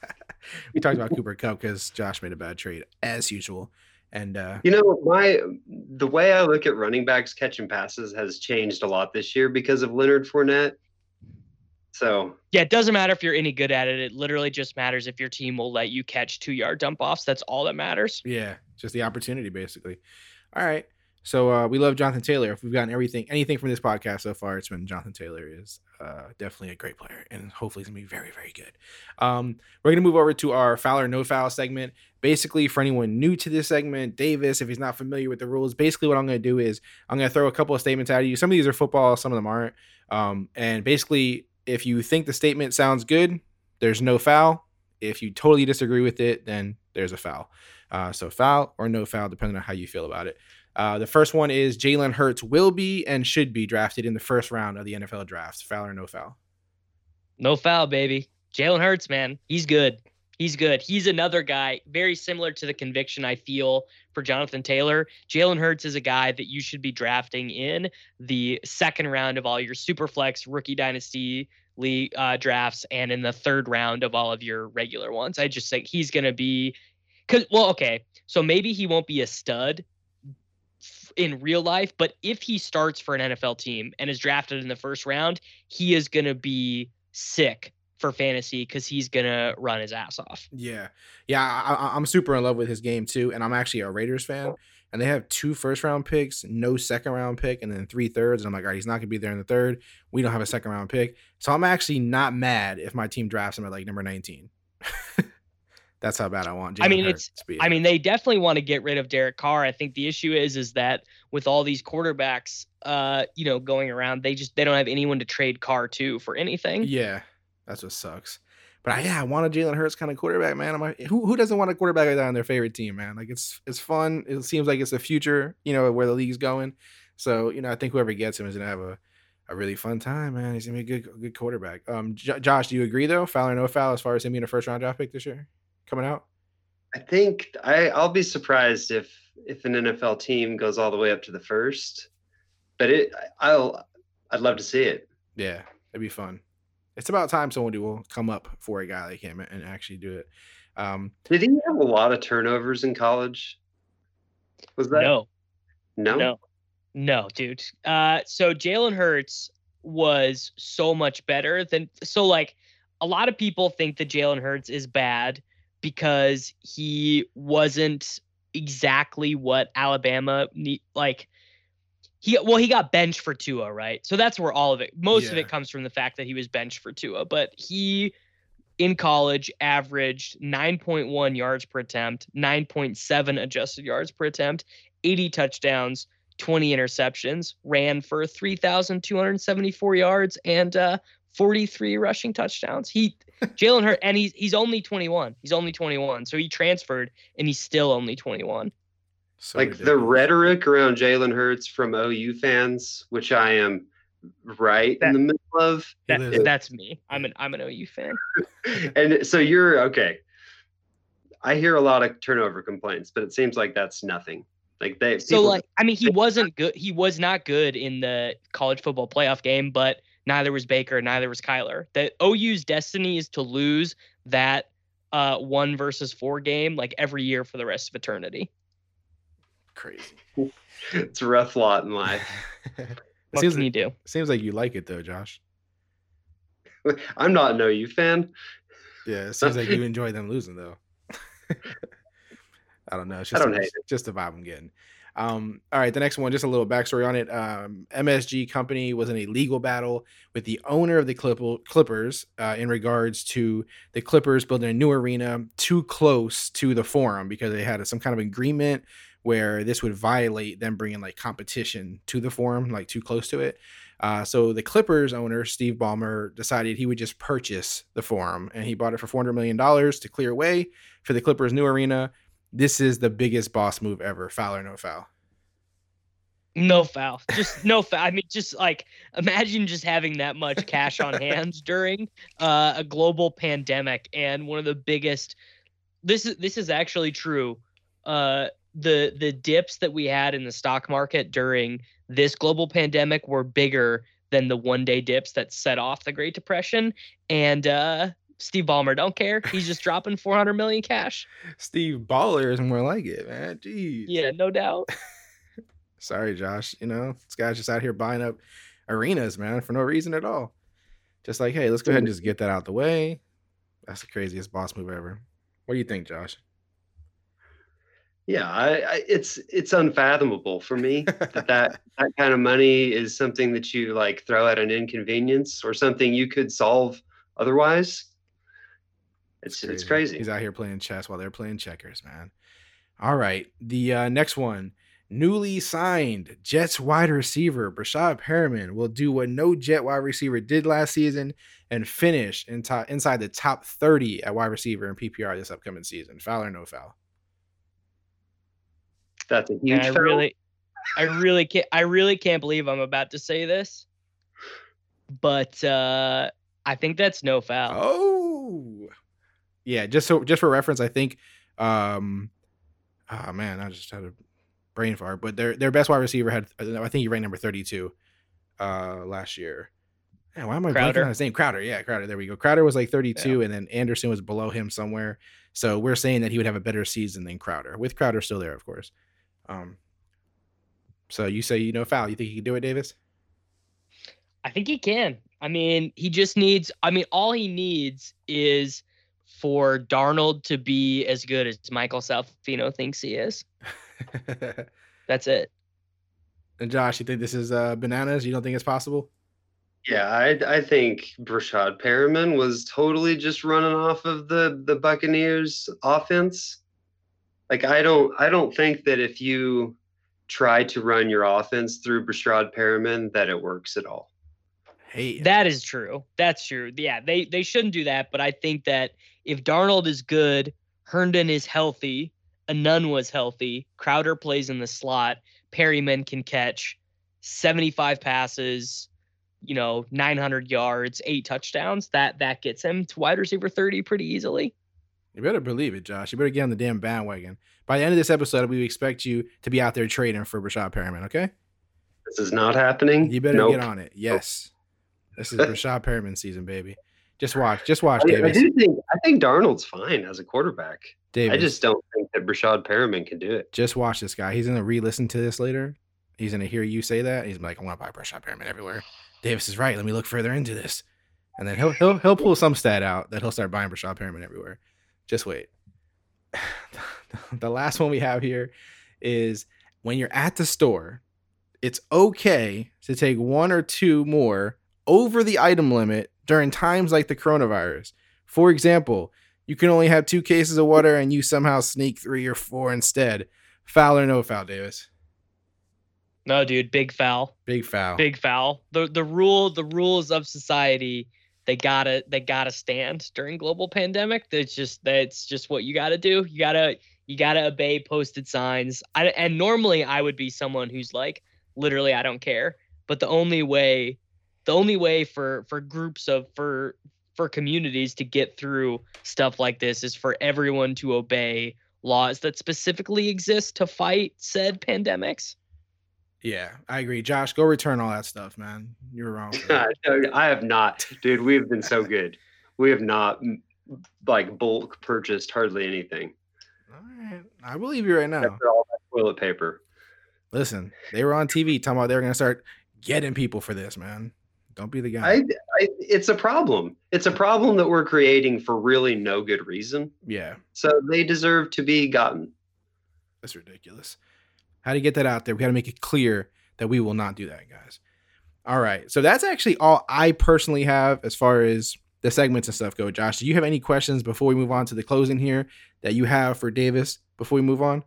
we talked about Cooper Kupp because Josh made a bad trade as usual, and uh, You know, my the way I look at running backs catching passes has changed a lot this year because of Leonard Fournette. So Yeah, it doesn't matter if you're any good at it. It literally just matters if your team will let you catch two yard dump offs. That's all that matters. yeah, just the opportunity basically. All right, so uh, we love Jonathan Taylor. If we've gotten everything, anything from this podcast so far, it's been Jonathan Taylor is uh, definitely a great player, and hopefully he's gonna be very, very good. Um, we're gonna move over to our foul or no foul segment. Basically, for anyone new to this segment, Davis, if he's not familiar with the rules, basically what I'm gonna do is I'm gonna throw a couple of statements at you. Some of these are football, some of them aren't. Um, and basically, if you think the statement sounds good, there's no foul. If you totally disagree with it, then there's a foul. Uh, so foul or no foul, depending on how you feel about it. Uh, the first one is Jalen Hurts will be and should be drafted in the first round of the NFL draft. Foul or no foul? No foul, baby. Jalen Hurts, man, he's good. He's good. He's another guy very similar to the conviction I feel for Jonathan Taylor. Jalen Hurts is a guy that you should be drafting in the second round of all your Superflex rookie dynasty league uh, drafts and in the third round of all of your regular ones. I just think he's going to be cuz well, okay. So maybe he won't be a stud in real life, but if he starts for an NFL team and is drafted in the first round, he is going to be sick for fantasy because he's gonna run his ass off. Yeah, yeah, I, I'm super in love with his game too, and I'm actually a Raiders fan. And they have two first round picks, no second round pick, and then three thirds. And I'm like, all right, he's not gonna be there in the third. We don't have a second round pick, so I'm actually not mad if my team drafts him at like number 19. That's how bad I want. I mean, Hurts it's-. I mean, they definitely want to get rid of Derek Carr. I think the issue is is that with all these quarterbacks, uh, you know, going around, they just they don't have anyone to trade Carr to for anything. yeah, that's what sucks. But I, yeah, I want a Jalen Hurts kind of quarterback, man. I'm like, who who doesn't want a quarterback like that on their favorite team, man? Like it's it's fun. It seems like it's the future, you know, where the league's going. So you know, I think whoever gets him is gonna have a, a really fun time, man. He's gonna be a good good quarterback. Um, J- Josh, do you agree though? Foul or no foul as far as him being a first round draft pick this year coming out? I think I, I'll be surprised if if an NFL team goes all the way up to the first. But it I'll I'd love to see it. Yeah, it'd be fun. It's about time someone will come up for a guy like him and actually do it. Um, Did he have a lot of turnovers in college? Was that No, no? no, no, dude. Uh, so Jalen Hurts was so much better than so like a lot of people think that Jalen Hurts is bad because he wasn't exactly what Alabama need like he well he got benched for Tua, right? So that's where all of it most of it comes from the fact that he was benched for Tua, but he in college averaged 9.1 yards per attempt, 9.7 adjusted yards per attempt, 80 touchdowns, 20 interceptions, ran for 3,274 yards and uh, 43 rushing touchdowns. He Jalen Hurt and he's he's only 21. He's only 21. So he transferred and he's still only 21. So like the rhetoric around Jalen Hurts from OU fans, which I am right That- in the middle of. He That, that's me. I'm an I'm an OU fan. and so you're okay. I hear a lot of turnover complaints, but it seems like that's nothing. Like they So people- like I mean he wasn't good he was not good in the college football playoff game, but neither was Baker, neither was Kyler. The OU's destiny is to lose that uh one versus four game like every year for the rest of eternity. Crazy. it's a rough lot in life. What seems, can you do? seems like you like it though, Josh. I'm not an OU fan. Yeah, it seems like you enjoy them losing though. I don't know. It's I just, don't hate it's just the vibe I'm getting. Um, all right, the next one, just a little backstory on it. Um, MSG Company was in a legal battle with the owner of the Clip- Clippers uh, in regards to the Clippers building a new arena too close to the Forum because they had some kind of agreement where this would violate them bringing like competition to the Forum, like too close to it. Uh, so the Clippers owner, Steve Ballmer, decided he would just purchase the Forum, and he bought it for $400 million to clear way for the Clippers' new arena. This is the biggest boss move ever. Foul or no foul? No foul. Just no foul. I mean, just like imagine just having that much cash on hand during uh, a global pandemic and one of the biggest. This is this is actually true. Uh, the the dips that we had in the stock market during this global pandemic were bigger than the one day dips that set off the Great Depression. And uh, Steve Ballmer don't care. He's just dropping 400 million cash. Steve Baller is more like it, man. Jeez. Yeah, no doubt. Sorry, Josh. You know, this guy's just out here buying up arenas, man, for no reason at all. Just like, hey, let's go ahead and just get that out the way. That's the craziest boss move ever. What do you think, Josh? Yeah, I, I, it's it's unfathomable for me that, that that kind of money is something that you like throw at an inconvenience or something you could solve otherwise. It's it's crazy. He's out here playing chess while they're playing checkers, man. All right. The uh, next one. Newly signed Jets wide receiver Breshad Perriman will do what no Jet wide receiver did last season and finish in top, inside the top 30 at wide receiver in PPR this upcoming season. Foul or no foul? That's a huge. And I foul. really, I really can't. I really can't believe I'm about to say this, but uh, I think that's no foul. Oh, yeah. Just so, just for reference, I think. Um, oh man, I just had a brain fart. But their their best wide receiver had, I think he ranked number thirty two, uh, last year. Man, why am I blanking Crowder. on his name? Crowder. Yeah, Crowder. There we go. Crowder was like thirty two, and then Anderson was below him somewhere. So we're saying that he would have a better season than Crowder, with Crowder still there, of course. Um. So you say you know foul? You think he can do it, Davis? I think he can. I mean, he just needs. I mean, all he needs is for Darnold to be as good as Michael Salfino thinks he is. That's it. and Josh, you think this is uh, bananas? You don't think it's possible? Yeah, I I think Breshad Perriman was totally just running off of the the Buccaneers offense. Like I don't I don't think that if you try to run your offense through Breshad Perriman that it works at all. Hey, That is true. That's true. Yeah, they they shouldn't do that, but I think that if Darnold is good, Herndon is healthy, Enunwa was healthy, Crowder plays in the slot, Perriman can catch 75 passes, you know, 900 yards, eight touchdowns. That that gets him to wide receiver 30 pretty easily. You better believe it, Josh. You better get on the damn bandwagon. By the end of this episode, we expect you to be out there trading for Rashad Perriman, okay? This is not happening. You better Nope. get on it. Yes. This is Rashad Perriman season, baby. Just watch. Just watch, I, I do think I think Darnold's fine as a quarterback. Davis. I just don't think that Breshad Perriman can do it. just watch this guy. He's gonna re-listen to this later. He's gonna hear you say that. He's like, I want to buy Rashad Perriman everywhere. Davis is right. Let me look further into this. And then he'll he'll he'll pull some stat out that he'll start buying Rashad Perriman everywhere. Just wait. the last one we have here is when you're at the store it's okay to take one or two more over the item limit during times like the coronavirus. For example, you can only have two cases of water and you somehow sneak three or four instead. Foul or no foul, Davis? No, dude, big foul. Big foul. Big foul. The the rule the rules of society they gotta they gotta stand during global pandemic. That's just that's just what you gotta do. You gotta you gotta obey posted signs. I, and normally I would be someone who's like literally I don't care. But the only way the only way for for groups of for for communities to get through stuff like this is for everyone to obey laws that specifically exist to fight said pandemics. Yeah, I agree. Josh, go return all that stuff, man. You're wrong. for that. No, I have not, dude. We have been so good. We have not like bulk purchased hardly anything. all right. I believe you right now. For all that toilet paper. Listen, they were on TV talking about they were going to start getting people for this, man. Don't be the guy. I, I, it's a problem. It's a problem that we're creating for really no good reason. yeah, So they deserve to be gotten. that's ridiculous. How to get that out there? We got to make it clear that we will not do that, guys. All right. So that's actually all I personally have as far as the segments and stuff go. Josh, do you have any questions before we move on to the closing here that you have for Davis before we move on?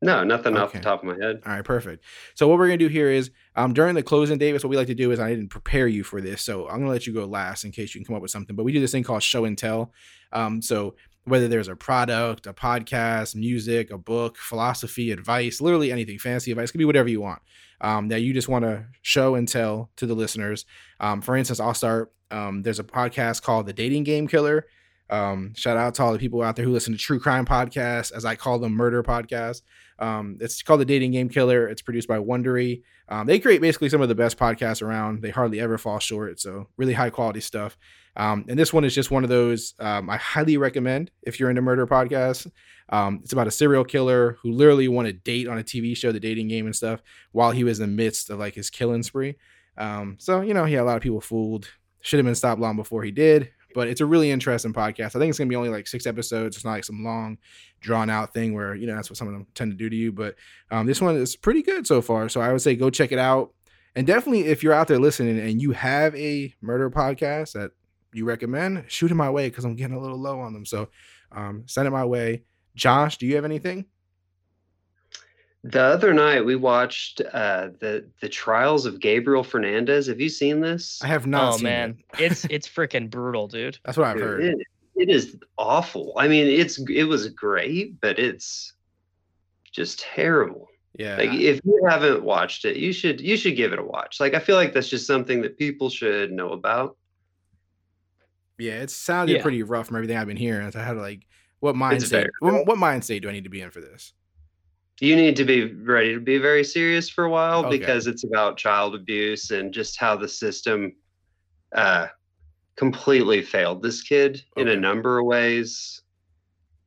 No, nothing off the top of my head. All right, perfect. So what we're gonna do here is um during the closing, Davis, what we like to do is I didn't prepare you for this, so I'm gonna let you go last in case you can come up with something. But we do this thing called show and tell. Um, so whether there's a product, a podcast, music, a book, philosophy, advice, literally anything, fancy advice, could be whatever you want. Um, that you just want to show and tell to the listeners. Um, for instance, I'll start. Um, there's a podcast called The Dating Game Killer. Um, shout out to all the people out there who listen to true crime podcasts, as I call them, murder podcasts. Um, it's called The Dating Game Killer. It's produced by Wondery. Um, they create basically some of the best podcasts around. They hardly ever fall short. So really high quality stuff. Um, and this one is just one of those um, I highly recommend if you're into murder podcasts. Um, it's about a serial killer who literally won a date on a TV show, the dating game and stuff, while he was in the midst of like his killing spree. Um, so you know he had a lot of people fooled. Should have been stopped long before he did. But it's a really interesting podcast. I think it's gonna be only like six episodes. It's not like some long, drawn out thing where you know that's what some of them tend to do to you. But um, this one is pretty good so far. So I would say go check it out. And definitely, if you're out there listening and you have a murder podcast that you recommend, shoot it my way because I'm getting a little low on them. So um, send it my way. Josh, do you have anything? The other night we watched uh, the the trials of Gabriel Fernandez. Have you seen this? I have not oh seen man, it. it's it's freaking brutal, dude. That's what I've Dude, heard. It, it is awful. I mean, it's it was great, but it's just terrible. Yeah. Like if you haven't watched it, you should you should give it a watch. Like I feel like that's just something that people should know about. Yeah, it sounded Yeah. pretty rough from everything I've been hearing. So I had to like, what mind It's state? What, what mind state do I need to be in for this? You need to be ready to be very serious for a while Okay. because it's about child abuse and just how the system uh completely failed this kid in a number of ways.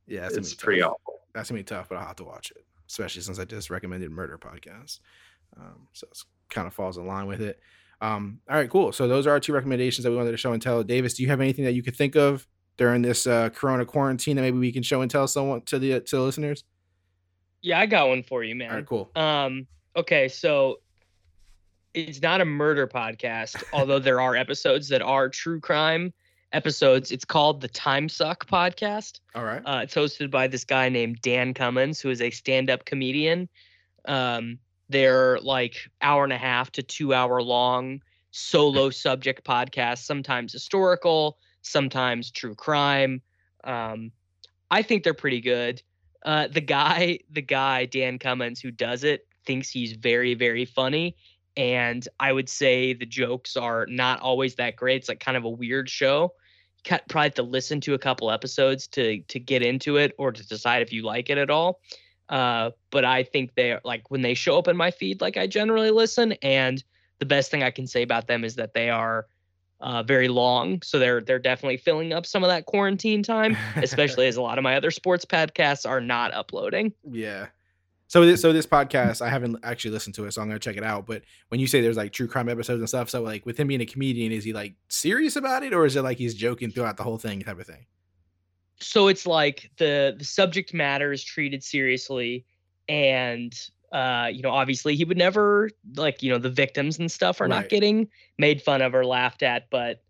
Yeah, It's pretty tough. awful. That's gonna be tough, but I'll have to watch it, especially since I just recommended murder podcast. Um, so it kind of falls in line with it. Um, all right, cool. So those are our two recommendations that we wanted to show and tell. Davis, do you have anything that you could think of during this uh, Corona quarantine that maybe we can show and tell someone to the to the listeners? Yeah, I got one for you, man. All right, cool. Um, okay, so it's not a murder podcast, although there are episodes that are true crime episodes. It's called the Time Suck podcast. All right. Uh, it's hosted by this guy named Dan Cummins, who is a stand-up comedian. Um, they're like hour and a half to two hour long solo subject podcasts, sometimes historical, sometimes true crime. Um, I think they're pretty good. Uh, the guy, the guy Dan Cummins who does it, thinks he's very, very funny. And I would say the jokes are not always that great. It's like kind of a weird show. You probably have to listen to a couple episodes to to get into it or to decide if you like it at all. Uh, but I think they're like when they show up in my feed, like I generally listen. And the best thing I can say about them is that they are uh, very long, so they're they're definitely filling up some of that quarantine time, especially as a lot of my other sports podcasts are not uploading. Yeah. So this so this podcast, I haven't actually listened to it, so I'm gonna check it out. But when you say there's like true crime episodes and stuff, so like with him being a comedian, is he like serious about it, or is it like he's joking throughout the whole thing type of thing? So it's like the the subject matter is treated seriously and uh, you know, obviously he would never like, you know, the victims and stuff are Right. not getting made fun of or laughed at, but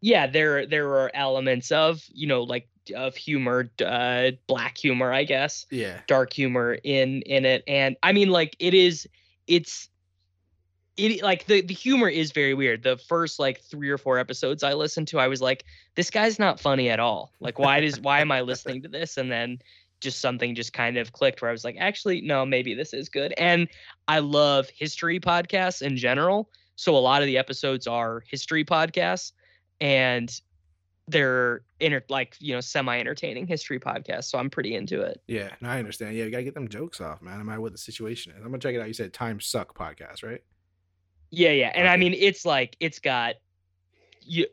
yeah, there there are elements of, you know, like of humor, uh black humor, I guess Yeah. dark humor in in it and i mean like it is it's it like the the humor is very weird the first like three or four episodes i listened to i was like this guy's not funny at all like why does why am i listening to this and then just something just kind of clicked where i was like actually no maybe this is good and i love history podcasts in general so a lot of the episodes are history podcasts and they're inter- like you know semi entertaining history podcasts so i'm pretty into it Yeah. No, I understand. Yeah, you gotta get them jokes off, man. No matter what the situation is. I'm gonna check it out. You said Time Suck podcast, right? Yeah, yeah, and I mean it's like it's got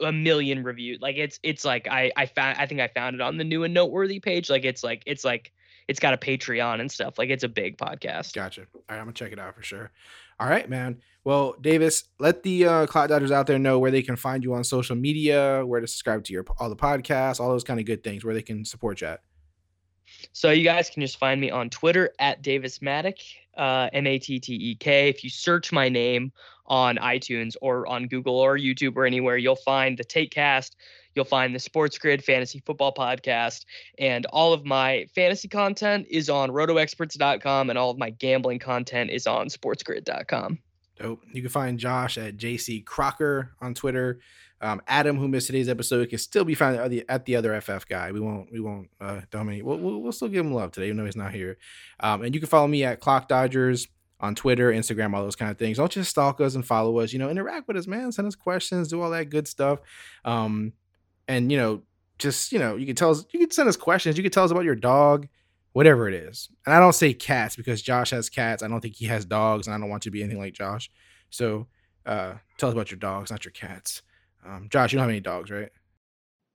a million reviews. Like it's it's like I I found I think I found it on the new and noteworthy page. Like it's like it's like it's got a Patreon and stuff. Like it's a big podcast. Gotcha. All right, I'm gonna check it out for sure. All right, man. Well, Davis, let the uh, Cloud Dodgers out there know where they can find you on social media, where to subscribe to your all the podcasts, all those kind of good things, where they can support you at. So you guys can just find me on Twitter at Davis Mattek, uh, M A T T E K. If you search my name on iTunes or on Google or YouTube or anywhere, you'll find the Takecast. You'll find the SportsGrid Fantasy Football Podcast, and all of my fantasy content is on RotoExperts.com, and all of my gambling content is on SportsGrid.com. Dope. You can find Josh at JC Crocker on Twitter. Um, Adam, who missed today's episode, can still be found at the, at the other FF guy. We won't we won't uh, dominate. We'll, we'll, we'll still give him love today, even though he's not here. Um, and you can follow me at Clock Dodgers on Twitter, Instagram, all those kind of things. Don't just stalk us and follow us. You know, interact with us, man. Send us questions, do all that good stuff. Um, and you know, just you know, you can tell us. You can send us questions. You can tell us about your dog, whatever it is. And I don't say cats because Josh has cats. I don't think he has dogs, and I don't want you to be anything like Josh. So uh, tell us about your dogs, not your cats. Um, Josh, you don't have any dogs, right?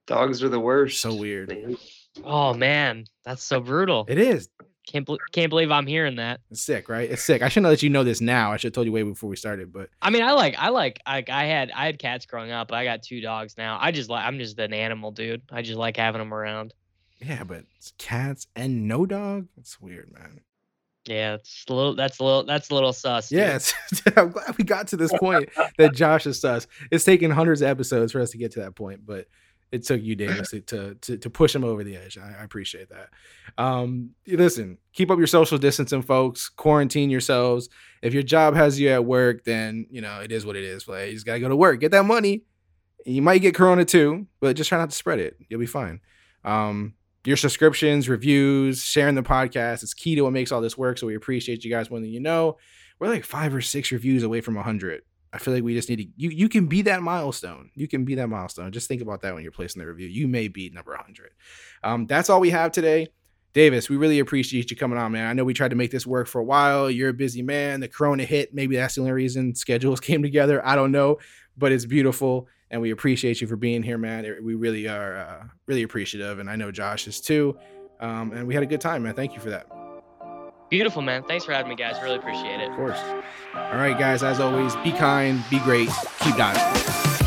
Dogs are the worst. So weird. man. Oh man, that's so brutal. It is. Can't bel can't believe I'm hearing that. It's sick, right? It's sick. I shouldn't have let you know this now. I should have told you way before we started, but I mean, I like, I like, like, I had, I had cats growing up. But I got two dogs now. I just like, I'm just an animal dude. I just like having them around. yeah, but cats and no dog. It's weird, man. Yeah, it's a little, that's a little, that's a little sus. dude. Yes, I'm glad we got to this point that Josh is sus. It's taken hundreds of episodes for us to get to that point, but it took you, Davis, to to, to, push him over the edge. I, I appreciate that. Um, listen, keep up your social distancing, folks. Quarantine yourselves. If your job has you at work, then you know it is what it is. Play. You just gotta go to work, get that money. You might get corona too, but just try not to spread it. You'll be fine. Um, your subscriptions, reviews, sharing the podcast. It's key to what makes all this work. So we appreciate you guys more than you know. We're like five or six reviews away from a 100. I feel like we just need to. You you can be that milestone. You can be that milestone. Just think about that when you're placing the review. You may be number 100. Um, that's all we have today. Davis, we really appreciate you coming on, man. I know we tried to make this work for a while. You're a busy man. The corona hit. Maybe that's the only reason schedules came together. I don't know, but it's beautiful and we appreciate you for being here, man. We really are uh, really appreciative, and I know Josh is too. Um, and we had a good time, man. Thank you for that. Beautiful, man. Thanks for having me, guys. Really appreciate it. Of course. All right, guys. As always, be kind, be great, keep diving.